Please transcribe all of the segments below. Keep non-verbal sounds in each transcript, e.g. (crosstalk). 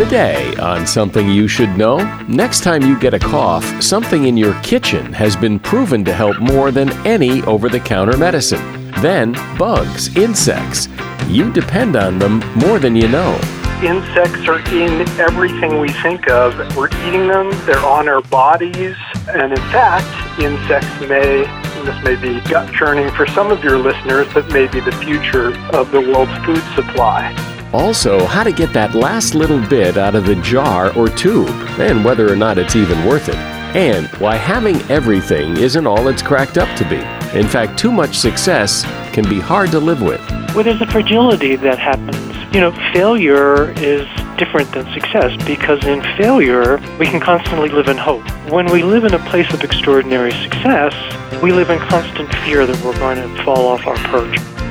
Today, on Something You Should Know, next time you get a cough, something in your kitchen has been proven to help more than any over the counter medicine. Then, bugs, insects. You depend on them more than you know. Insects are in everything we think of. We're eating them, they're on our bodies, and in fact, insects may, this may be gut churning for some of your listeners, but may be the future of the world's food supply. Also, how to get that last little bit out of the jar or tube, and whether or not it's even worth it. And why having everything isn't all it's cracked up to be. In fact, too much success can be hard to live with. Well, there's a fragility that happens. You know, failure is different than success because in failure, we can constantly live in hope. When we live in a place of extraordinary success, we live in constant fear that we're going to fall off our perch.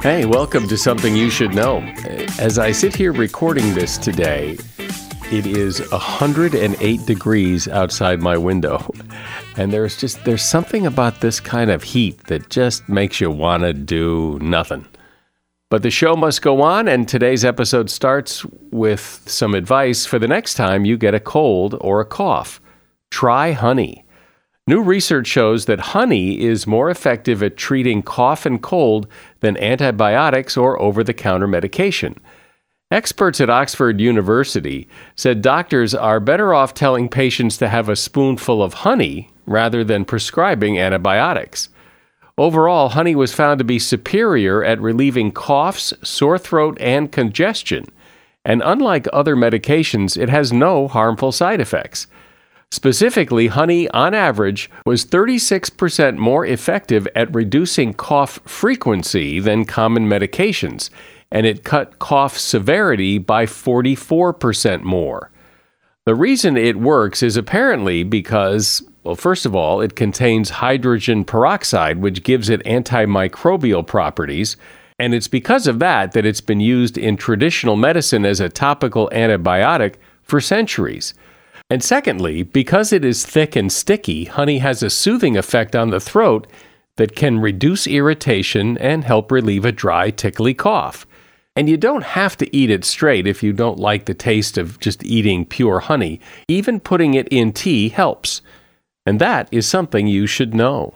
Hey, welcome to Something You Should Know. As I sit here recording this today, it is 108 degrees outside my window. (laughs) And there's just there's something about this kind of heat that just makes you want to do nothing. But the show must go on, and today's episode starts with some advice for the next time you get a cold or a cough. Try honey. New research shows that honey is more effective at treating cough and cold than antibiotics or over the counter medication. Experts at Oxford University said doctors are better off telling patients to have a spoonful of honey rather than prescribing antibiotics. Overall, honey was found to be superior at relieving coughs, sore throat, and congestion. And unlike other medications, it has no harmful side effects. Specifically, honey, on average, was 36% more effective at reducing cough frequency than common medications, and it cut cough severity by 44% more. The reason it works is apparently because well, first of all, it contains hydrogen peroxide, which gives it antimicrobial properties. And it's because of that that it's been used in traditional medicine as a topical antibiotic for centuries. And secondly, because it is thick and sticky, honey has a soothing effect on the throat that can reduce irritation and help relieve a dry, tickly cough. And you don't have to eat it straight if you don't like the taste of just eating pure honey. Even putting it in tea helps. And that is something you should know.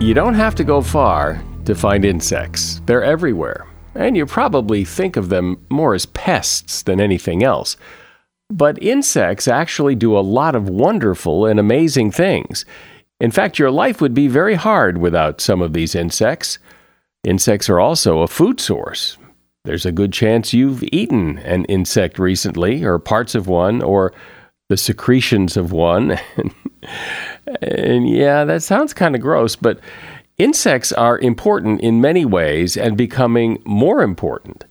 You don't have to go far to find insects, they're everywhere. And you probably think of them more as pests than anything else. But insects actually do a lot of wonderful and amazing things. In fact, your life would be very hard without some of these insects. Insects are also a food source. There's a good chance you've eaten an insect recently, or parts of one, or the secretions of one. (laughs) and yeah, that sounds kind of gross, but Insects are important in many ways and becoming more important.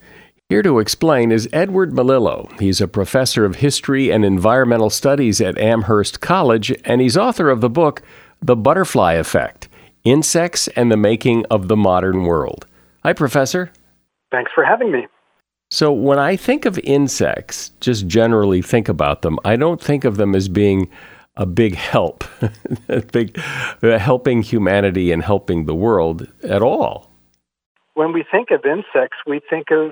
Here to explain is Edward Melillo. He's a professor of history and environmental studies at Amherst College, and he's author of the book, The Butterfly Effect Insects and the Making of the Modern World. Hi, Professor. Thanks for having me. So, when I think of insects, just generally think about them, I don't think of them as being a big help, a (laughs) big helping humanity and helping the world at all. When we think of insects, we think of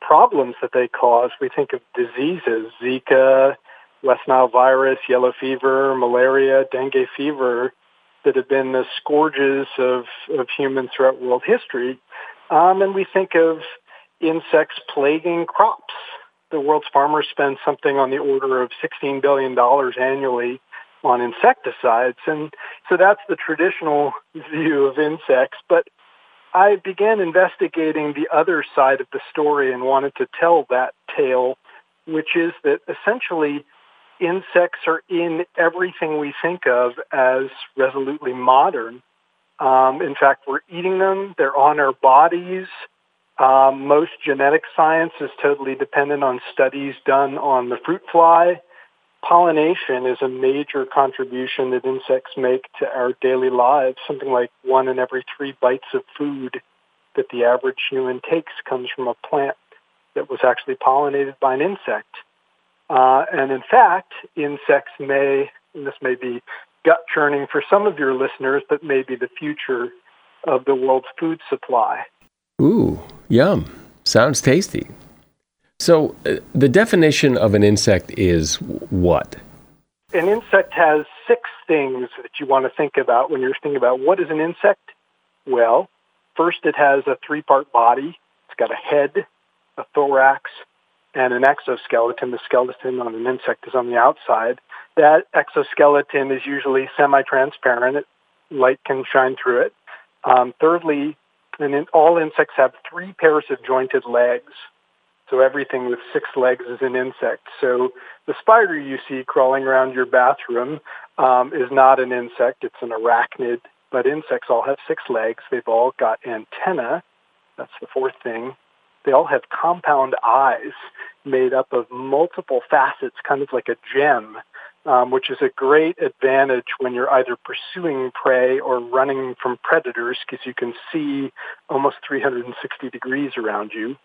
problems that they cause. We think of diseases, Zika, West Nile virus, yellow fever, malaria, dengue fever, that have been the scourges of, of humans throughout world history. Um, and we think of insects plaguing crops. The world's farmers spend something on the order of $16 billion annually on insecticides. And so that's the traditional view of insects. But I began investigating the other side of the story and wanted to tell that tale, which is that essentially insects are in everything we think of as resolutely modern. Um, in fact, we're eating them. They're on our bodies. Um, most genetic science is totally dependent on studies done on the fruit fly pollination is a major contribution that insects make to our daily lives. Something like one in every three bites of food that the average human takes comes from a plant that was actually pollinated by an insect. Uh, and in fact, insects may, and this may be gut churning for some of your listeners, but may be the future of the world's food supply. Ooh, yum. Sounds tasty. So, uh, the definition of an insect is what? An insect has six things that you want to think about when you're thinking about what is an insect. Well, first, it has a three part body. It's got a head, a thorax, and an exoskeleton. The skeleton on an insect is on the outside. That exoskeleton is usually semi transparent, light can shine through it. Um, thirdly, and in, all insects have three pairs of jointed legs. So everything with six legs is an insect. So the spider you see crawling around your bathroom um, is not an insect, it's an arachnid. But insects all have six legs. They've all got antennae. That's the fourth thing. They all have compound eyes made up of multiple facets, kind of like a gem, um, which is a great advantage when you're either pursuing prey or running from predators because you can see almost 360 degrees around you.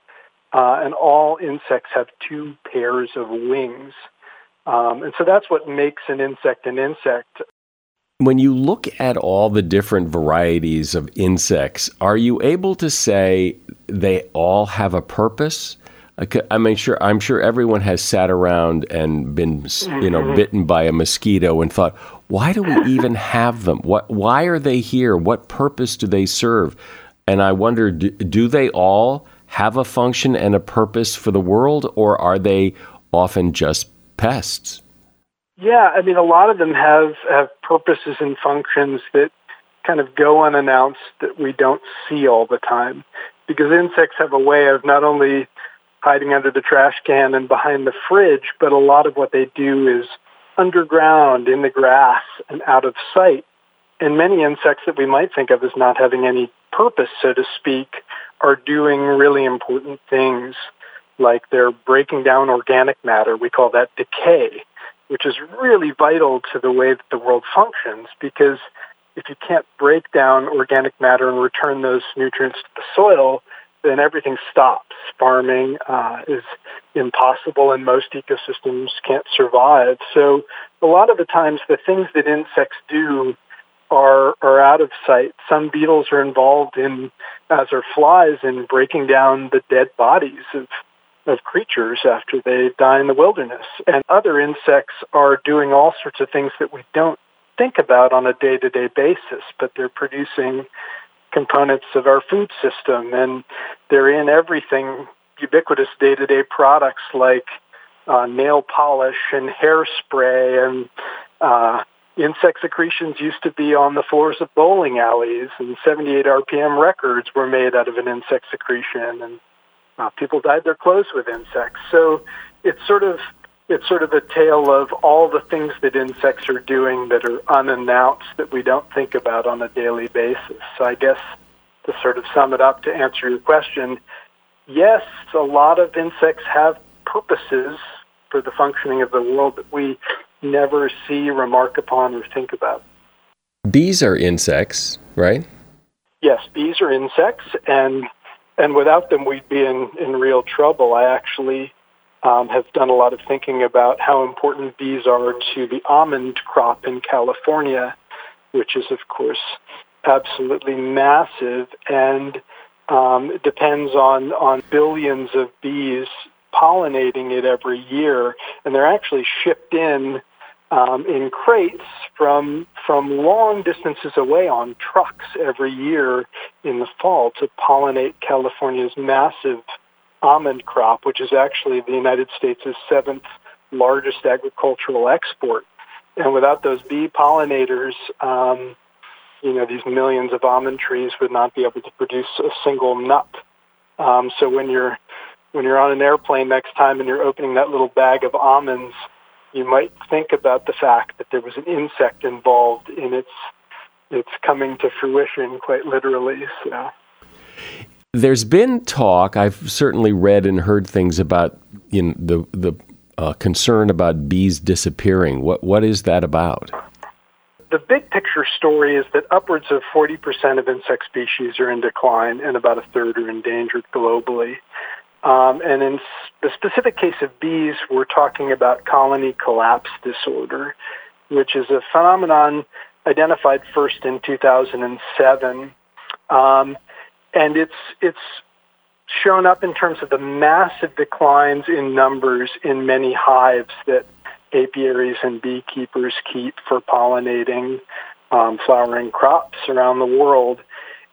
Uh, and all insects have two pairs of wings. Um, and so that's what makes an insect an insect. When you look at all the different varieties of insects, are you able to say they all have a purpose? I mean, sure. I'm sure everyone has sat around and been, you know, mm-hmm. bitten by a mosquito and thought, "Why do we (laughs) even have them? What? Why are they here? What purpose do they serve?" And I wonder, do, do they all have a function and a purpose for the world, or are they often just pests? Yeah, I mean, a lot of them have, have purposes and functions that kind of go unannounced that we don't see all the time. Because insects have a way of not only hiding under the trash can and behind the fridge, but a lot of what they do is underground, in the grass, and out of sight. And many insects that we might think of as not having any purpose, so to speak, are doing really important things like they're breaking down organic matter. We call that decay, which is really vital to the way that the world functions because if you can't break down organic matter and return those nutrients to the soil, then everything stops. Farming uh, is impossible and most ecosystems can't survive. So a lot of the times the things that insects do are are out of sight. Some beetles are involved in, as are flies, in breaking down the dead bodies of of creatures after they die in the wilderness. And other insects are doing all sorts of things that we don't think about on a day-to-day basis, but they're producing components of our food system and they're in everything ubiquitous day-to-day products like uh, nail polish and hairspray and uh, insect secretions used to be on the floors of bowling alleys, and 78 RPM records were made out of an insect secretion, and uh, people dyed their clothes with insects. So it's sort of it's sort of a tale of all the things that insects are doing that are unannounced that we don't think about on a daily basis. So I guess to sort of sum it up to answer your question, yes, a lot of insects have purposes for the functioning of the world that we never see, remark upon, or think about. Bees are insects, right? Yes, bees are insects, and and without them, we'd be in, in real trouble. I actually um, have done a lot of thinking about how important bees are to the almond crop in California, which is, of course, absolutely massive and um, depends on, on billions of bees pollinating it every year. And they're actually shipped in um, in crates from from long distances away on trucks every year in the fall to pollinate California's massive almond crop, which is actually the United States' seventh largest agricultural export. And without those bee pollinators, um, you know, these millions of almond trees would not be able to produce a single nut. Um, so when you're when you're on an airplane next time and you're opening that little bag of almonds, you might think about the fact that there was an insect involved in its its coming to fruition, quite literally. So. There's been talk. I've certainly read and heard things about you know, the the uh, concern about bees disappearing. What what is that about? The big picture story is that upwards of 40% of insect species are in decline, and about a third are endangered globally. Um, and in the specific case of bees, we're talking about colony collapse disorder, which is a phenomenon identified first in 2007. Um, and it's, it's shown up in terms of the massive declines in numbers in many hives that apiaries and beekeepers keep for pollinating um, flowering crops around the world.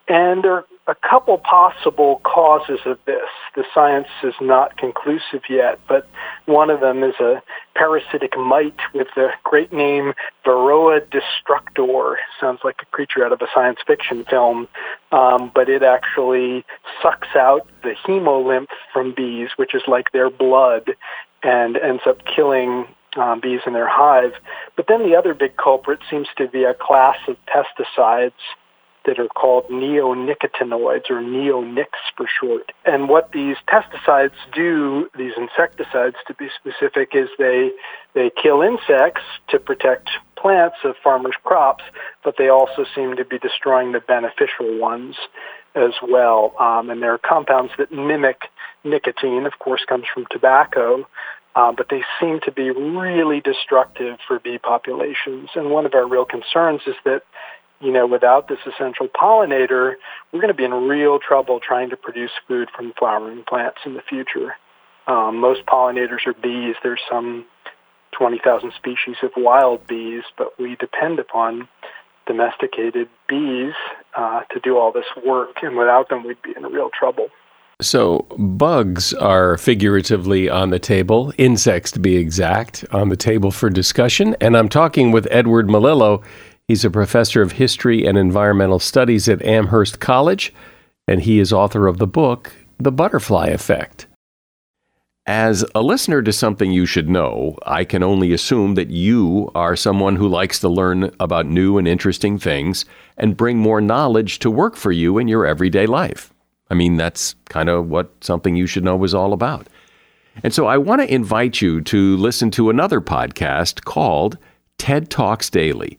And there are a couple possible causes of this. The science is not conclusive yet, but one of them is a parasitic mite with the great name Varroa destructor. Sounds like a creature out of a science fiction film, um, but it actually sucks out the hemolymph from bees, which is like their blood, and ends up killing um, bees in their hive. But then the other big culprit seems to be a class of pesticides that are called neonicotinoids or neonics for short. And what these pesticides do, these insecticides to be specific, is they they kill insects to protect plants of farmers' crops, but they also seem to be destroying the beneficial ones as well. Um, and there are compounds that mimic nicotine, of course, comes from tobacco, uh, but they seem to be really destructive for bee populations. And one of our real concerns is that you know, without this essential pollinator, we're going to be in real trouble trying to produce food from flowering plants in the future. Um, most pollinators are bees. There's some 20,000 species of wild bees, but we depend upon domesticated bees uh, to do all this work, and without them, we'd be in real trouble. So, bugs are figuratively on the table, insects to be exact, on the table for discussion. And I'm talking with Edward Melillo. He's a professor of history and environmental studies at Amherst College, and he is author of the book, The Butterfly Effect. As a listener to something you should know, I can only assume that you are someone who likes to learn about new and interesting things and bring more knowledge to work for you in your everyday life. I mean, that's kind of what something you should know is all about. And so I want to invite you to listen to another podcast called TED Talks Daily.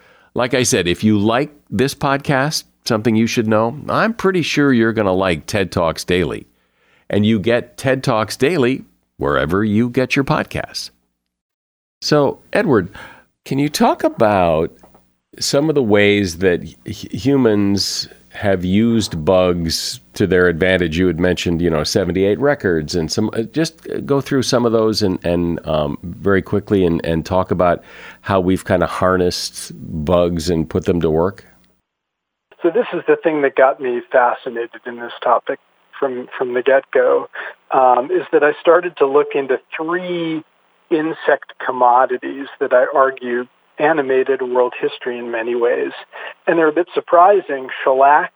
Like I said, if you like this podcast, something you should know, I'm pretty sure you're going to like TED Talks Daily. And you get TED Talks Daily wherever you get your podcasts. So, Edward, can you talk about some of the ways that humans have used bugs to their advantage. You had mentioned, you know, 78 records and some, uh, just go through some of those and, and um, very quickly and, and talk about how we've kind of harnessed bugs and put them to work. So this is the thing that got me fascinated in this topic from, from the get-go, um, is that I started to look into three insect commodities that I argue animated world history in many ways. And they're a bit surprising. Shellac,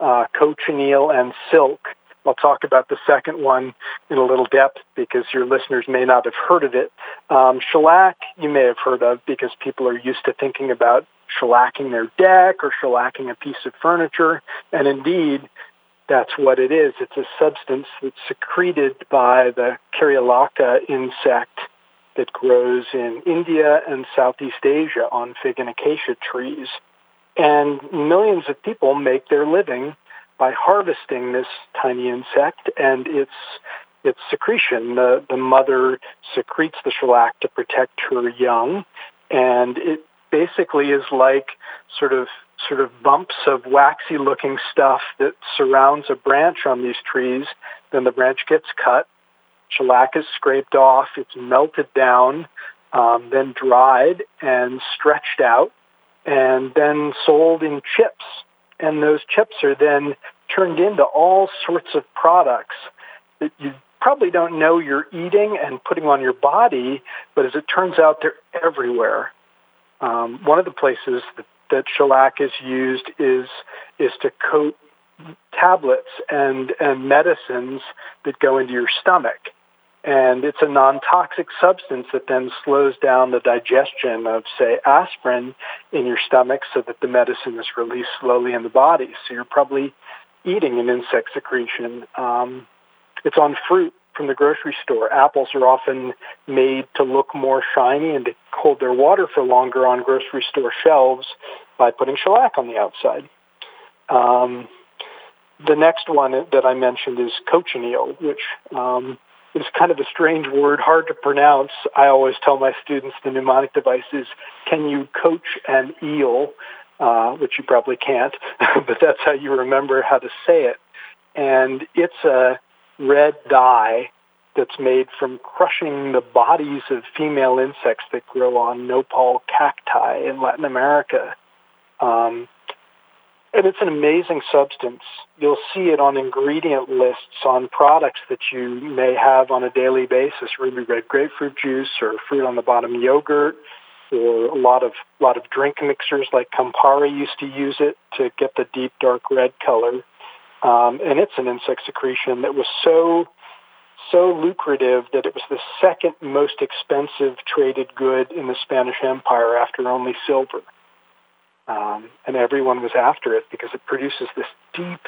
uh, cochineal, and silk. I'll talk about the second one in a little depth because your listeners may not have heard of it. Um, shellac you may have heard of because people are used to thinking about shellacking their deck or shellacking a piece of furniture. And indeed, that's what it is. It's a substance that's secreted by the Kerria lacca insect that grows in India and Southeast Asia on fig and acacia trees. And millions of people make their living by harvesting this tiny insect and its its secretion. The, the mother secretes the shellac to protect her young, and it basically is like sort of sort of bumps of waxy looking stuff that surrounds a branch on these trees. Then the branch gets cut shellac is scraped off, it's melted down, um, then dried and stretched out, and then sold in chips. And those chips are then turned into all sorts of products that you probably don't know you're eating and putting on your body, but as it turns out, they're everywhere. Um, one of the places that, that shellac is used is is to coat tablets and and medicines that go into your stomach. And it's a non-toxic substance that then slows down the digestion of, say, aspirin in your stomach so that the medicine is released slowly in the body. So you're probably eating an insect secretion. Um, it's on fruit from the grocery store. Apples are often made to look more shiny and to hold their water for longer on grocery store shelves by putting shellac on the outside. Um, the next one that I mentioned is cochineal, which um, is kind of a strange word, hard to pronounce. I always tell my students the mnemonic device is, can you coach an eel? Uh, which you probably can't, (laughs) but that's how you remember how to say it. And it's a red dye that's made from crushing the bodies of female insects that grow on nopal cacti in Latin America. Um, and it's an amazing substance. You'll see it on ingredient lists on products that you may have on a daily basis, ruby red grapefruit juice or fruit on the bottom yogurt, or a lot of lot of drink mixers like Campari used to use it to get the deep dark red color. Um, and it's an insect secretion that was so so lucrative that it was the second most expensive traded good in the Spanish Empire after only silver. Um, and everyone was after it because it produces this deep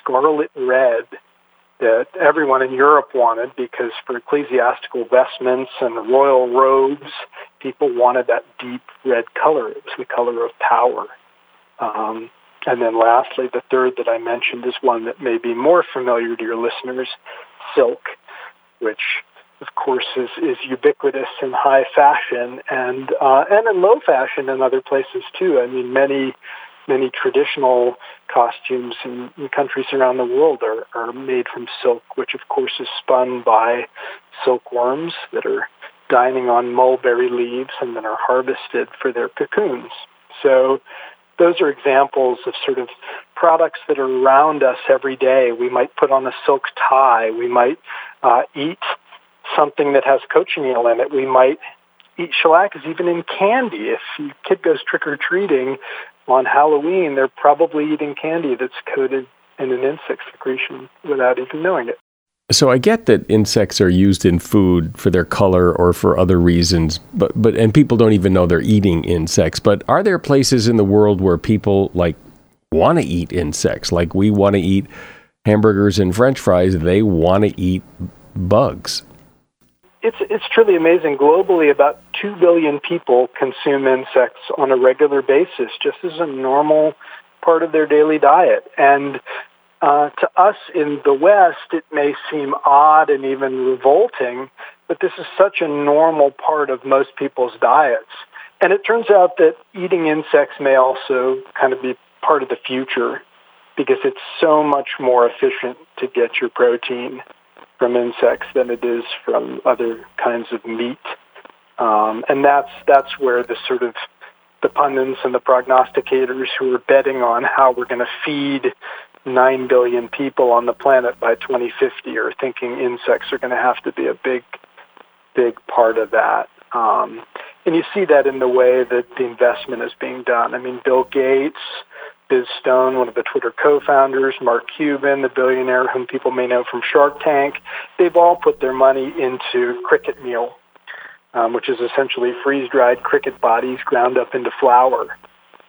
scarlet red that everyone in Europe wanted because for ecclesiastical vestments and royal robes, people wanted that deep red color. It was the color of power. Um, and then lastly, the third that I mentioned is one that may be more familiar to your listeners, silk, which of course, is, is ubiquitous in high fashion and uh, and in low fashion in other places too. I mean, many many traditional costumes in, in countries around the world are, are made from silk, which of course is spun by silkworms that are dining on mulberry leaves and then are harvested for their cocoons. So those are examples of sort of products that are around us every day. We might put on a silk tie. We might uh, eat something that has cochineal in it. We might eat shellac is even in candy. If your kid goes trick or treating on Halloween, they're probably eating candy that's coated in an insect secretion without even knowing it. So I get that insects are used in food for their color or for other reasons, but but and people don't even know they're eating insects. But are there places in the world where people like want to eat insects? Like we want to eat hamburgers and french fries, they want to eat bugs it's it's truly amazing. Globally, about two billion people consume insects on a regular basis, just as a normal part of their daily diet. And uh, to us in the West, it may seem odd and even revolting, but this is such a normal part of most people's diets. And it turns out that eating insects may also kind of be part of the future. because it's so much more efficient to get your protein from insects than it is from other kinds of meat. Um, and that's that's where the sort of the pundits and the prognosticators who are betting on how we're going to feed 9 billion people on the planet by 2050 are thinking insects are going to have to be a big, big part of that. Um, and you see that in the way that the investment is being done. I mean, Bill Gates, Biz Stone, one of the Twitter co-founders, Mark Cuban, the billionaire whom people may know from Shark Tank, they've all put their money into cricket meal, um, which is essentially freeze-dried cricket bodies ground up into flour.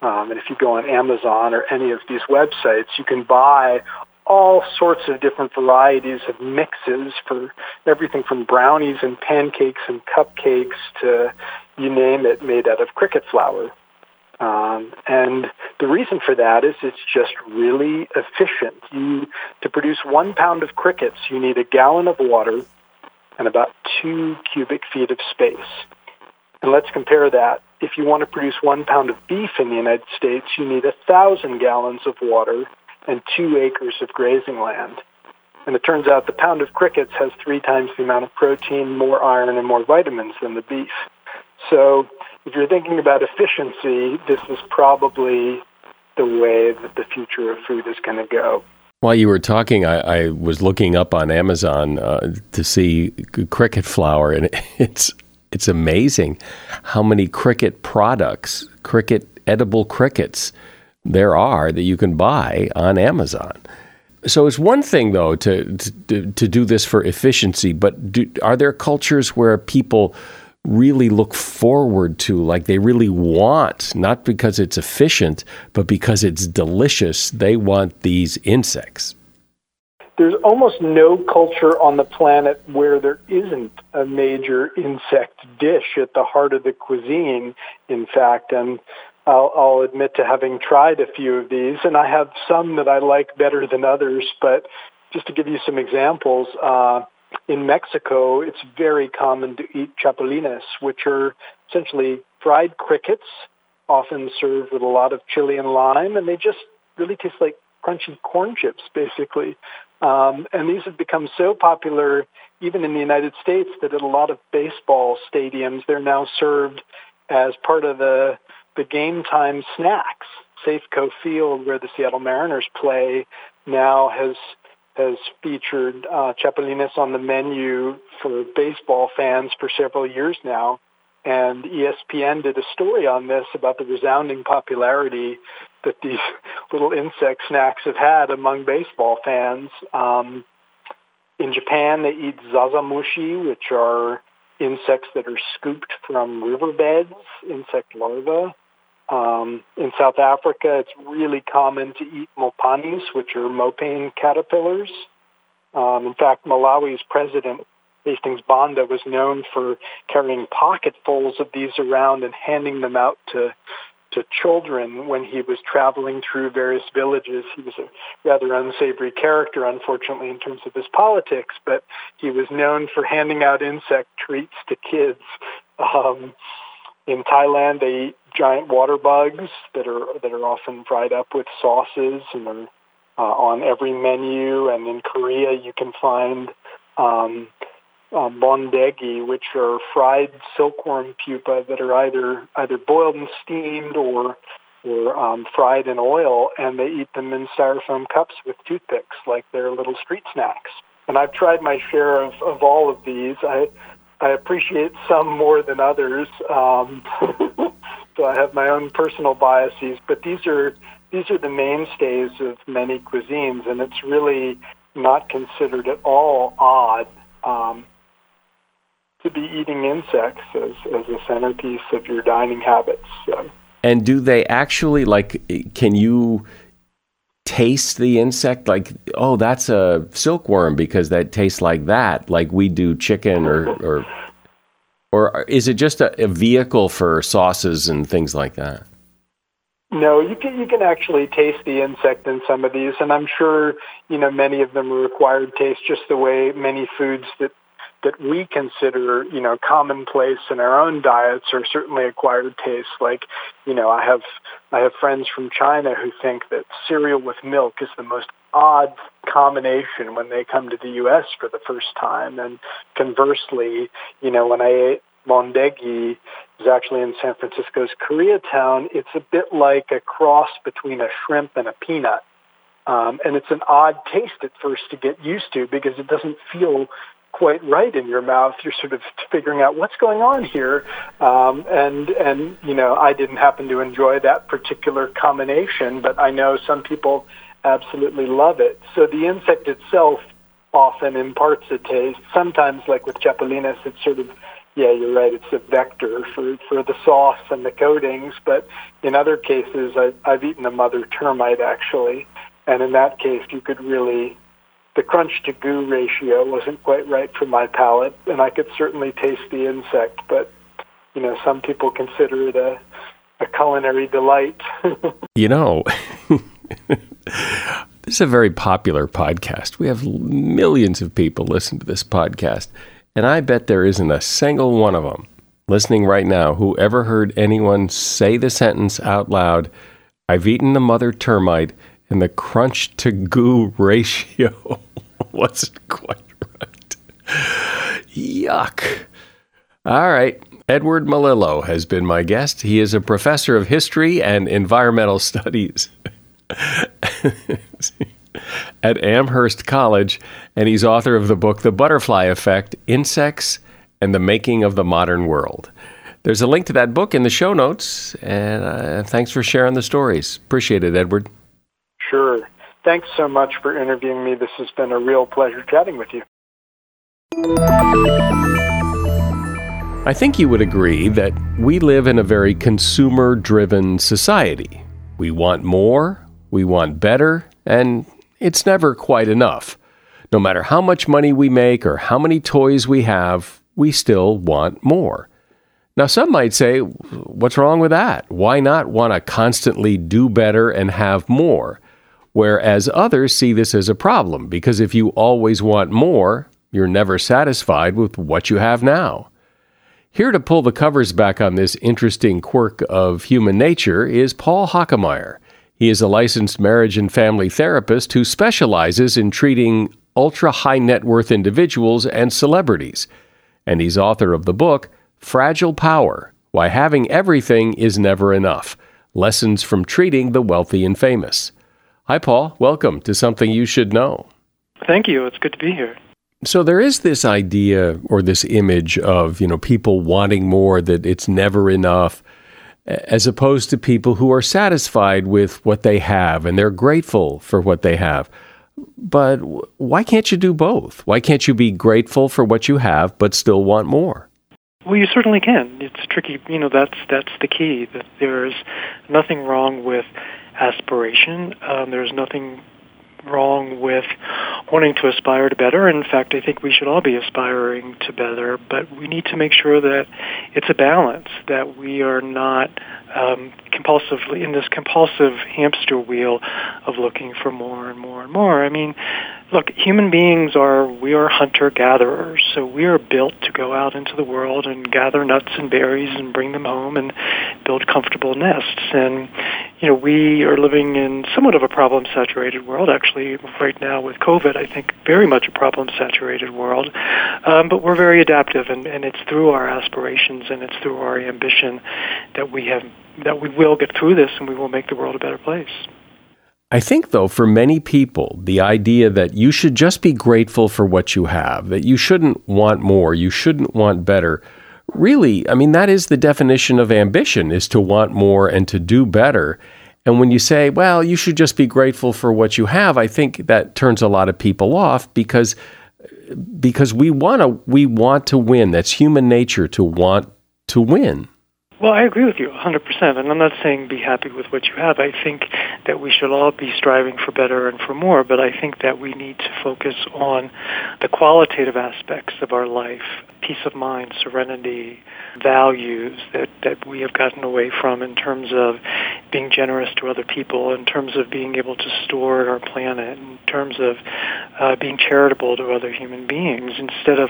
Um, and if you go on Amazon or any of these websites, you can buy all sorts of different varieties of mixes for everything from brownies and pancakes and cupcakes to you name it made out of cricket flour. Um, and the reason for that is it's just really efficient. You, to produce one pound of crickets, you need a gallon of water and about two cubic feet of space. And let's compare that. If you want to produce one pound of beef in the United States, you need a thousand gallons of water and two acres of grazing land. And it turns out the pound of crickets has three times the amount of protein, more iron, and more vitamins than the beef. So if you're thinking about efficiency, this is probably the way that the future of food is going to go. While you were talking, I, I was looking up on Amazon uh, to see cricket flour, and (laughs) it's it's amazing how many cricket products, cricket edible crickets, there are that you can buy on Amazon. So it's one thing though to to, to do this for efficiency, but do, are there cultures where people really look forward to, like they really want, not because it's efficient, but because it's delicious, they want these insects? There's almost no culture on the planet where there isn't a major insect dish at the heart of the cuisine, in fact. And I'll, I'll admit to having tried a few of these, and I have some that I like better than others. But just to give you some examples, uh, in Mexico, it's very common to eat chapulines, which are essentially fried crickets, often served with a lot of chili and lime, and they just really taste like crunchy corn chips, basically. Um, and these have become so popular, even in the United States, that at a lot of baseball stadiums, they're now served as part of the the game time snacks. Safeco Field, where the Seattle Mariners play, now has has featured uh, chapulines on the menu for baseball fans for several years now. And ESPN did a story on this about the resounding popularity that these (laughs) little insect snacks have had among baseball fans. Um, in Japan, they eat zazamushi, which are insects that are scooped from riverbeds, insect larvae. Um, in South Africa, it's really common to eat mopanis, which are mopane caterpillars. Um, in fact, Malawi's president, Hastings Banda, was known for carrying pocketfuls of these around and handing them out to to children when he was traveling through various villages. He was a rather unsavory character, unfortunately, in terms of his politics, but he was known for handing out insect treats to kids. Um, in Thailand, they eat giant water bugs that are that are often fried up with sauces and are uh, on every menu. And in Korea, you can find um, uh, bondegi, which are fried silkworm pupa that are either either boiled and steamed or or um, fried in oil, and they eat them in styrofoam cups with toothpicks, like they're little street snacks. And I've tried my share of, of all of these. I I appreciate some more than others. Um, (laughs) so I have my own personal biases, but these are these are the mainstays of many cuisines, and it's really not considered at all odd um, to be eating insects as, as a centerpiece of your dining habits. So. And do they actually like? Can you? Taste the insect like oh that's a silkworm because that tastes like that like we do chicken or or or is it just a, a vehicle for sauces and things like that? No you can you can actually taste the insect in some of these and i'm sure you know many of them are required taste just the way many foods that that we consider, you know, commonplace in our own diets are certainly acquired tastes. Like, you know, I have I have friends from China who think that cereal with milk is the most odd combination when they come to the U.S. for the first time. And conversely, you know, when I ate bondegi is actually in San Francisco's Koreatown, it's a bit like a cross between a shrimp and a peanut. Um, and it's an odd taste at first to get used to because it doesn't feel quite right in your mouth. You're sort of figuring out what's going on here. Um, and, and, you know, I didn't happen to enjoy that particular combination, but I know some people absolutely love it. So the insect itself often imparts a taste. Sometimes, like with Chapulines, it's sort of yeah, you're right. It's a vector for, for the sauce and the coatings. But in other cases, I, I've eaten a mother termite actually, and in that case, you could really the crunch to goo ratio wasn't quite right for my palate, and I could certainly taste the insect. But you know, some people consider it a a culinary delight. (laughs) you know. (laughs) This is a very popular podcast. We have millions of people listen to this podcast. And I bet there isn't a single one of them listening right now who ever heard anyone say the sentence out loud I've eaten a mother termite, and the crunch to goo ratio (laughs) wasn't quite right. Yuck. All right. Edward Melillo has been my guest. He is a professor of history and environmental (laughs) studies. (laughs) at Amherst College, and he's author of the book The Butterfly Effect Insects and the Making of the Modern World. There's a link to that book in the show notes, and uh, thanks for sharing the stories. Appreciate it, Edward. Sure. Thanks so much for interviewing me. This has been a real pleasure chatting with you. I think you would agree that we live in a very consumer driven society. We want more, we want better, and it's never quite enough. No matter how much money we make or how many toys we have, we still want more. Now, some might say, what's wrong with that? Why not want to constantly do better and have more? Whereas others see this as a problem because if you always want more, you're never satisfied with what you have now. Here to pull the covers back on this interesting quirk of human nature is Paul Hokemeyer. He is a licensed marriage and family therapist who specializes in treating ultra high net worth individuals and celebrities. And he's author of the book, Fragile Power Why Having Everything is Never Enough Lessons from Treating the Wealthy and Famous. Hi, Paul. Welcome to Something You Should Know. Thank you. It's good to be here. So there is this idea or this image of, you know, people wanting more, that it's never enough as opposed to people who are satisfied with what they have and they're grateful for what they have. But why can't you do both? Why can't you be grateful for what you have but still want more? Well, you certainly can. It's tricky. You know, that's that's the key. That there's nothing wrong with aspiration. Um, there's nothing wrong with wanting to aspire to better. In fact, I think we should all be aspiring to better, but we need to make sure that it's a balance, that we are not um, compulsively in this compulsive hamster wheel of looking for more and more and more. I mean, look, human beings are we are hunter gatherers, so we are built to go out into the world and gather nuts and berries and bring them home and build comfortable nests. And you know, we are living in somewhat of a problem saturated world actually right now with COVID. I think very much a problem saturated world, um, but we're very adaptive, and, and it's through our aspirations and it's through our ambition that we have that we will get through this and we will make the world a better place. I think, though, for many people, the idea that you should just be grateful for what you have, that you shouldn't want more, you shouldn't want better, really, I mean, that is the definition of ambition, is to want more and to do better. And when you say, well, you should just be grateful for what you have, I think that turns a lot of people off because because we want to we want to win. That's human nature to want to win. Well, I agree with you 100%. And I'm not saying be happy with what you have. I think that we should all be striving for better and for more, but I think that we need to focus on the qualitative aspects of our life peace of mind, serenity, values that, that we have gotten away from in terms of being generous to other people, in terms of being able to store our planet, in terms of uh, being charitable to other human beings instead of,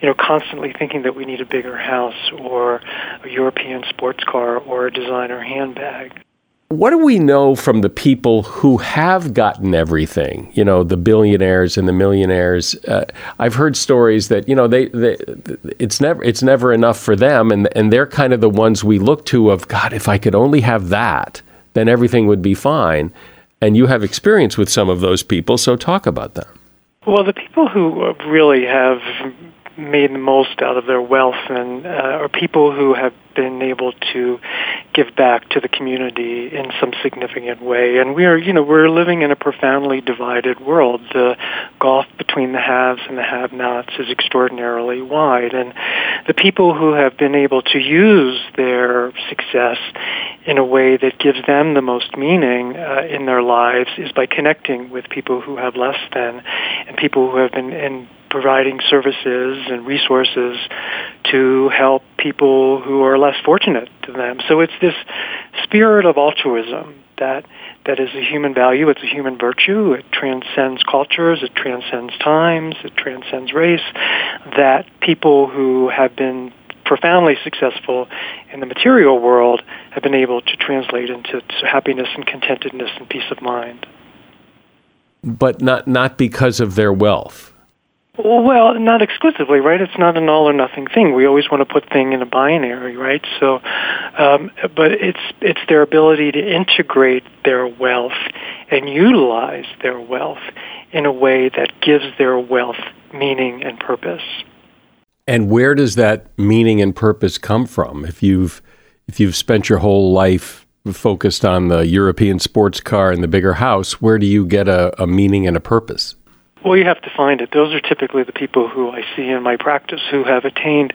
you know, constantly thinking that we need a bigger house or a European sports car or a designer handbag. What do we know from the people who have gotten everything? You know, the billionaires and the millionaires. Uh, I've heard stories that you know they, they, it's never it's never enough for them, and and they're kind of the ones we look to. Of God, if I could only have that, then everything would be fine. And you have experience with some of those people, so talk about them. Well, the people who really have made the most out of their wealth and uh, are people who have been able to give back to the community in some significant way. And we are, you know, we're living in a profoundly divided world. The gulf between the haves and the have-nots is extraordinarily wide. And the people who have been able to use their success in a way that gives them the most meaning uh, in their lives is by connecting with people who have less than and people who have been in providing services and resources to help people who are less fortunate to them. So it's this spirit of altruism that that is a human value, it's a human virtue, it transcends cultures, it transcends times, it transcends race, that people who have been profoundly successful in the material world have been able to translate into happiness and contentedness and peace of mind. But not not because of their wealth. Well, not exclusively, right? It's not an all or nothing thing. We always want to put thing in a binary, right? So, um, but it's it's their ability to integrate their wealth and utilize their wealth in a way that gives their wealth meaning and purpose. And where does that meaning and purpose come from? If you've if you've spent your whole life focused on the European sports car and the bigger house, where do you get a, a meaning and a purpose? Well, you have to find it. Those are typically the people who I see in my practice who have attained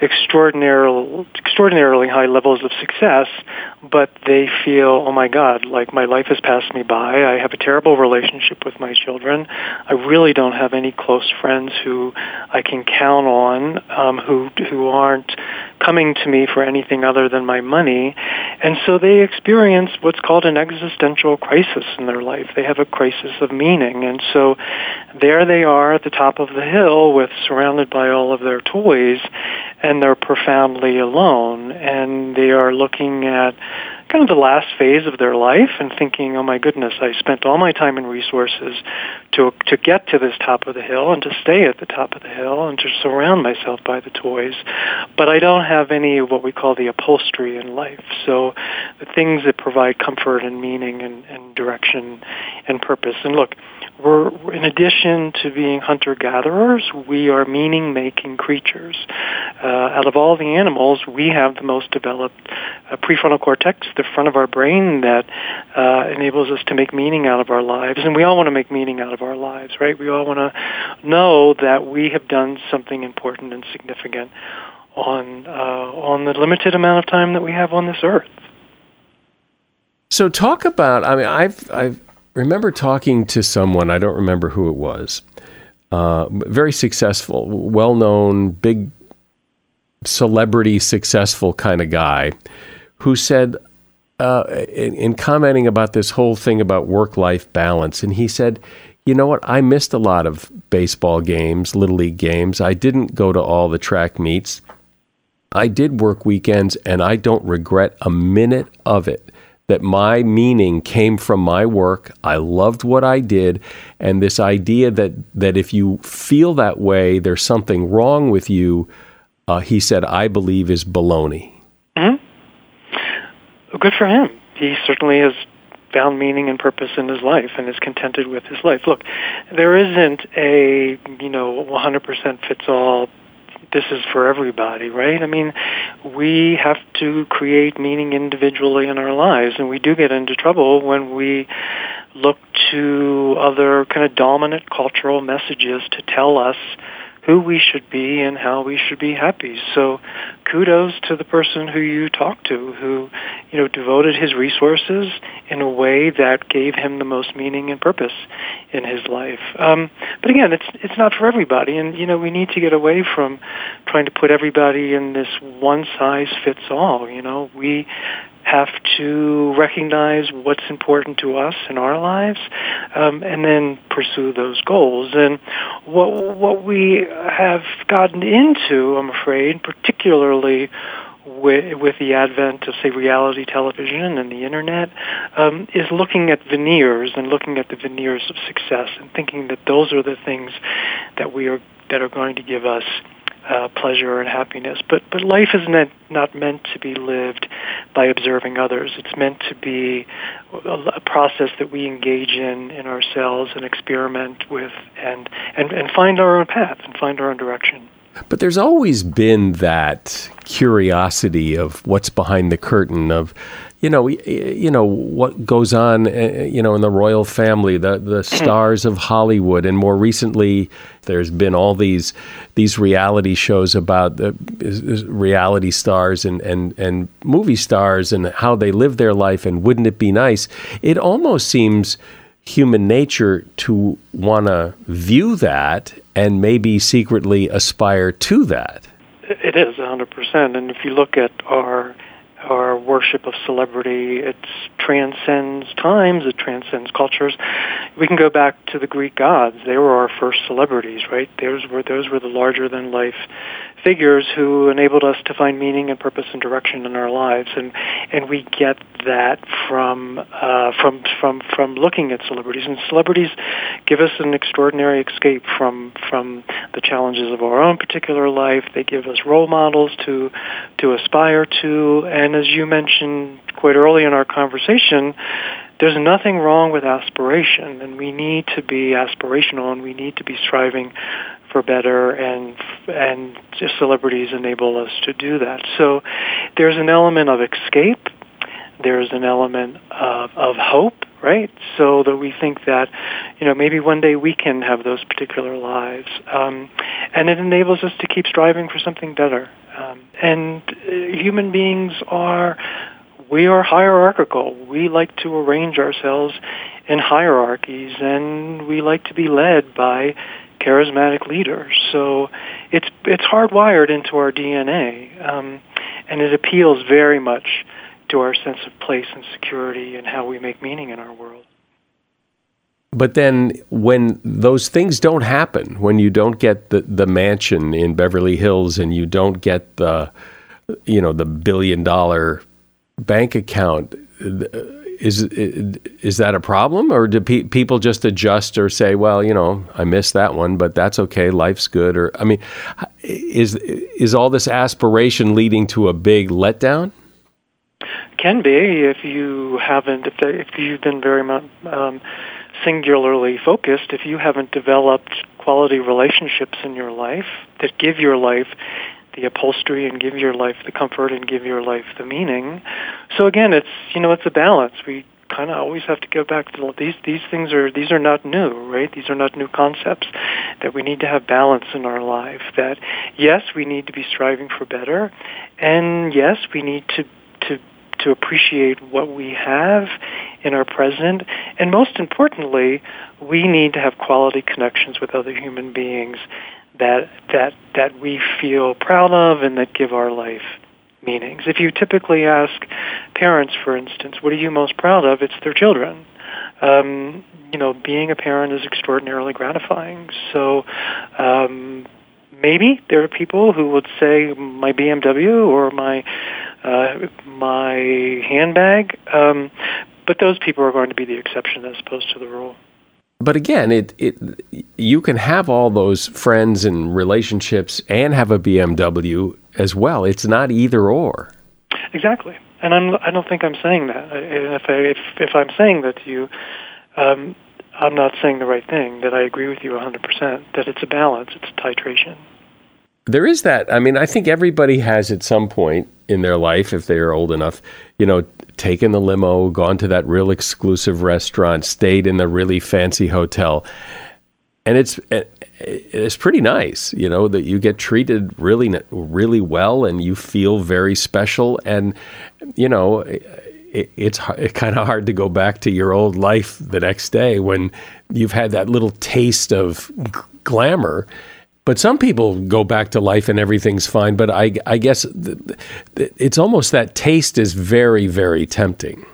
extraordinarily, extraordinarily high levels of success, but they feel, oh my God, like my life has passed me by. I have a terrible relationship with my children. I really don't have any close friends who I can count on, um, who who aren't coming to me for anything other than my money. And so they experience what's called an existential crisis in their life. They have a crisis of meaning. And so there they are at the top of the hill with surrounded by all of their toys and they're profoundly alone and they are looking at kind of the last phase of their life and thinking, oh my goodness, I spent all my time and resources to to get to this top of the hill and to stay at the top of the hill and to surround myself by the toys, but I don't have any of what we call the upholstery in life. So the things that provide comfort and meaning and, and direction and purpose. And look, we're in addition to being hunter gatherers, we are meaning making creatures. Uh, out of all the animals, we have the most developed uh, prefrontal cortex, the front of our brain that uh, enables us to make meaning out of our lives. And we all want to make meaning out of our lives, right? We all want to know that we have done something important and significant on uh, on the limited amount of time that we have on this earth. So talk about. I mean, I've I've remember talking to someone, I don't remember who it was, uh, very successful, well known, big celebrity, successful kind of guy, who said, uh, in, in commenting about this whole thing about work life balance, and he said, you know what? I missed a lot of baseball games, little league games. I didn't go to all the track meets. I did work weekends, and I don't regret a minute of it that my meaning came from my work. I loved what I did. And this idea that, that if you feel that way, there's something wrong with you, uh, he said, I believe is baloney. Mm-hmm. good for him. He certainly has found meaning and purpose in his life and is contented with his life. Look, there isn't a, you know, 100% fits all this is for everybody, right? I mean, we have to create meaning individually in our lives, and we do get into trouble when we look to other kind of dominant cultural messages to tell us who we should be and how we should be happy. So kudos to the person who you talked to who, you know, devoted his resources in a way that gave him the most meaning and purpose in his life. Um, but again, it's it's not for everybody and you know, we need to get away from trying to put everybody in this one size fits all, you know. We have to recognize what's important to us in our lives, um, and then pursue those goals. And what what we have gotten into, I'm afraid, particularly with, with the advent of, say, reality television and the internet, um, is looking at veneers and looking at the veneers of success and thinking that those are the things that we are that are going to give us uh, pleasure and happiness. But but life is not not meant to be lived by observing others. It's meant to be a, a process that we engage in in ourselves and experiment with and, and and find our own path and find our own direction. But there's always been that curiosity of what's behind the curtain of you know, you know what goes on, uh, you know, in the royal family, the the stars of Hollywood, and more recently, there's been all these these reality shows about the reality stars and and and movie stars and how they live their life, and wouldn't it be nice? It almost seems human nature to want to view that and maybe secretly aspire to that. It is 100%. And if you look at our our worship of celebrity. It transcends times, it transcends cultures. We can go back to the Greek gods. They were our first celebrities, right? Those were those were the larger than life figures who enabled us to find meaning and purpose and direction in our lives, and and we get that from uh, from from from looking at celebrities. And celebrities give us an extraordinary escape from from the challenges of our own particular life. They give us role models to to aspire to, and as you mentioned quite early in our conversation, there's nothing wrong with aspiration, and we need to be aspirational, and we need to be striving for better and and celebrities enable us to do that. So there's an element of escape. There's an element of, of hope, right? So that we think that, you know, maybe one day we can have those particular lives, um, and it enables us to keep striving for something better. Um, and uh, human beings are we are hierarchical. We like to arrange ourselves in hierarchies, and we like to be led by charismatic leaders. So it's it's hardwired into our DNA, um, and it appeals very much to our sense of place and security and how we make meaning in our world. But then, when those things don't happen, when you don't get the, the mansion in Beverly Hills and you don't get the, you know, the billion dollar bank account, is is that a problem, or do pe- people just adjust or say, well, you know, I missed that one, but that's okay, life's good? Or I mean, is is all this aspiration leading to a big letdown? Can be if you haven't if, they, if you've been very much um, singularly focused. If you haven't developed quality relationships in your life that give your life the upholstery and give your life the comfort and give your life the meaning. So again, it's you know it's a balance. We kind of always have to go back to these these things are these are not new, right? These are not new concepts. That we need to have balance in our life. That yes, we need to be striving for better, and yes, we need to to to appreciate what we have in our present, and most importantly, we need to have quality connections with other human beings that that that we feel proud of and that give our life meanings. If you typically ask parents, for instance, what are you most proud of? It's their children. Um, you know, being a parent is extraordinarily gratifying. So um, maybe there are people who would say my BMW or my uh, my handbag, um, but those people are going to be the exception as opposed to the rule but again, it it you can have all those friends and relationships and have a BMW as well. It's not either or. Exactly, and I'm I don't think I'm saying that. And if I if if I'm saying that to you, um, I'm not saying the right thing. That I agree with you 100. percent That it's a balance. It's a titration. There is that. I mean, I think everybody has at some point in their life, if they are old enough, you know, taken the limo, gone to that real exclusive restaurant, stayed in the really fancy hotel. And it's eh, eh, it's pretty nice, you know, that you get treated really really well and you feel very special and you know, it, it's eh, kind of hard to go back to your old life the next day when you've had that little taste of glamour But some people go back to life and everything's fine. But I, I guess it's almost that taste is very, very tempting.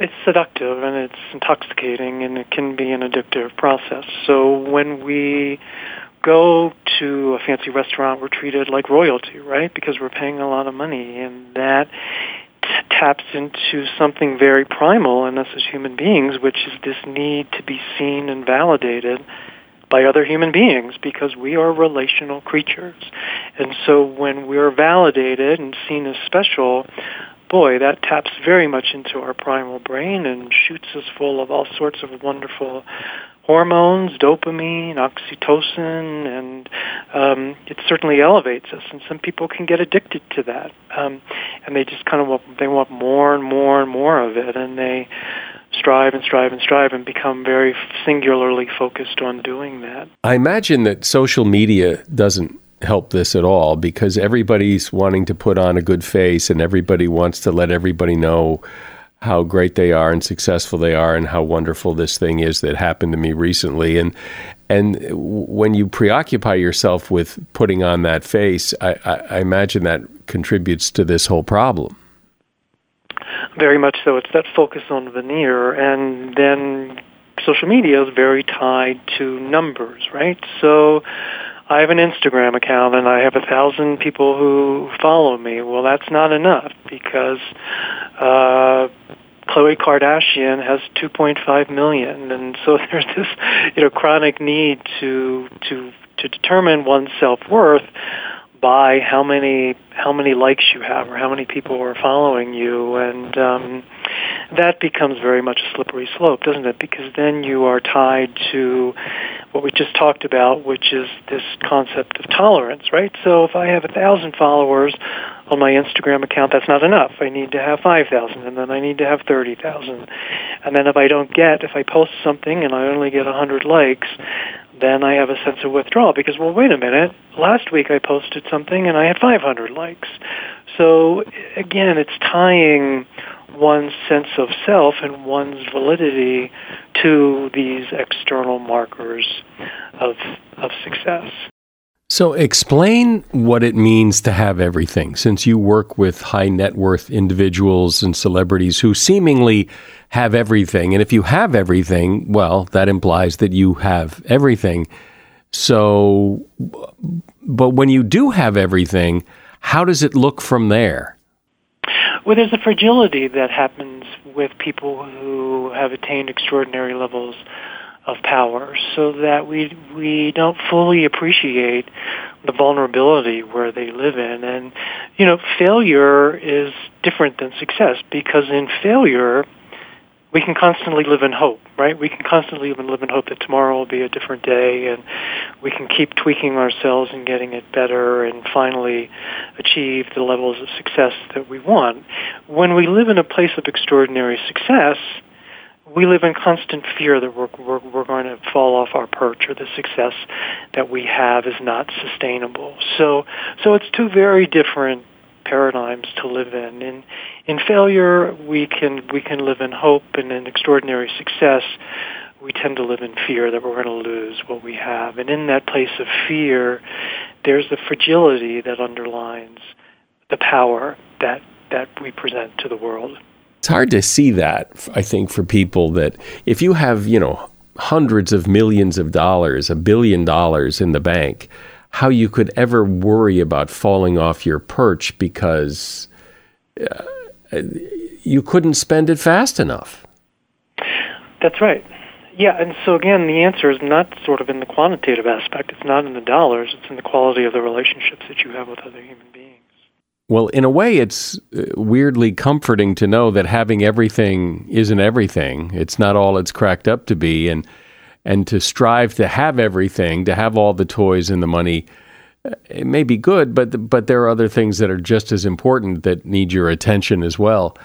It's seductive and it's intoxicating and it can be an addictive process. So when we go to a fancy restaurant, we're treated like royalty, right? Because we're paying a lot of money, and that t- taps into something very primal in us as human beings, which is this need to be seen and validated by other human beings because we are relational creatures. And so when we're validated and seen as special, boy, that taps very much into our primal brain and shoots us full of all sorts of wonderful hormones, dopamine, oxytocin, and um, it certainly elevates us. And some people can get addicted to that, um, and they just kind of want, they want more and more and more of it, and they strive and strive and strive and become very singularly focused on doing that. I imagine that social media doesn't help this at all because everybody's wanting to put on a good face and everybody wants to let everybody know how great they are and successful they are and how wonderful this thing is that happened to me recently and and when you preoccupy yourself with putting on that face I, I, I imagine that contributes to this whole problem very much so. It's that focus on veneer and then social media is very tied to numbers right? So I have an Instagram account and I have a thousand people who follow me. Well, that's not enough because uh, Khloe Kardashian has 2.5 million, and so (laughs) there's this, you know, chronic need to to to determine one's self worth by how many how many likes you have or how many people are following you. And um that becomes very much a slippery slope doesn't it because then you are tied to what we just talked about which is this concept of tolerance right so if i have a thousand followers on my instagram account that's not enough i need to have five thousand and then i need to have thirty thousand and then if i don't get if i post something and i only get a hundred likes then I have a sense of withdrawal because, well, wait a minute. Last week I posted something and I had 500 likes. So again, it's tying one's sense of self and one's validity to these external markers of, of success. So, explain what it means to have everything, since you work with high net worth individuals and celebrities who seemingly have everything. And if you have everything, well, that implies that you have everything. So, but when you do have everything, how does it look from there? Well, there's a fragility that happens with people who have attained extraordinary levels of power so that we we don't fully appreciate the vulnerability where they live in. And you know failure is different than success because in failure we can constantly live in hope right we can constantly live in, live in hope that tomorrow will be a different day and we can keep tweaking ourselves and getting it better and finally achieve the levels of success that we want when we live in a place of extraordinary success we live in constant fear that we're, we're, we're going to fall off our perch or the success that we have is not sustainable. So, so it's two very different paradigms to live in. In, in failure, we can, we can live in hope, and in extraordinary success, we tend to live in fear that we're going to lose what we have. And in that place of fear, there's the fragility that underlines the power that, that we present to the world it's hard to see that, I think, for people that if you have, you know, hundreds of millions of dollars, a billion dollars in the bank, how you could ever worry about falling off your perch because uh, you couldn't spend it fast enough. That's right. Yeah, and so again, the answer is not sort of in the quantitative aspect. It's not in the dollars. It's in the quality of the relationships that you have with other human beings. Well, in a way, it's uh, weirdly comforting to know that having everything isn't everything. It's not all it's cracked up to be, and and to strive to have everything, to have all the toys and the money, uh, it may be good, but but there are other things that are just as important that need your attention as well.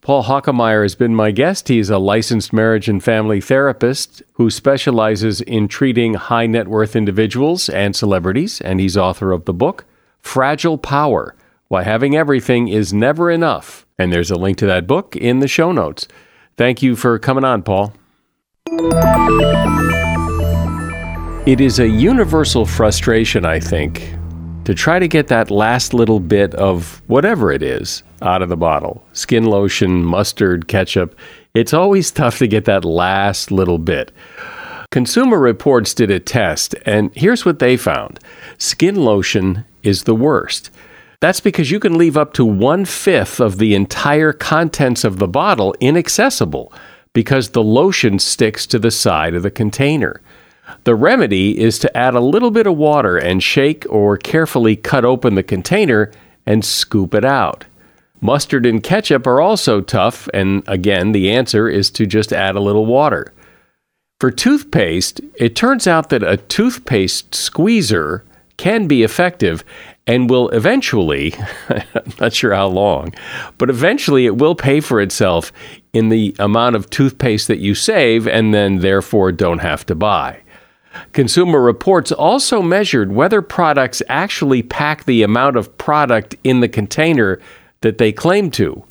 Paul Hokemeyer has been my guest. He's a licensed marriage and family therapist who specializes in treating high net worth individuals and celebrities, and he's author of the book Fragile Power why Having Everything is Never Enough. And there's a link to that book in the show notes. Thank you for coming on, Paul. It is a universal frustration, I think, to try to get that last little bit of whatever it is out of the bottle skin lotion, mustard, ketchup. It's always tough to get that last little bit. Consumer Reports did a test, and here's what they found skin lotion is the worst. That's because you can leave up to one fifth of the entire contents of the bottle inaccessible because the lotion sticks to the side of the container. The remedy is to add a little bit of water and shake or carefully cut open the container and scoop it out. Mustard and ketchup are also tough, and again, the answer is to just add a little water. For toothpaste, it turns out that a toothpaste squeezer can be effective and will eventually, (laughs) I'm not sure how long, but eventually it will pay for itself in the amount of toothpaste that you save and then therefore don't have to buy. Consumer Reports also measured whether products actually pack the amount of product in the container that they claim to.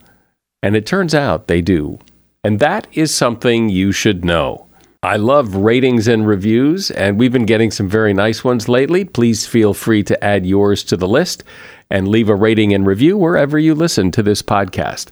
And it turns out they do. And that is something you should know. I love ratings and reviews, and we've been getting some very nice ones lately. Please feel free to add yours to the list and leave a rating and review wherever you listen to this podcast.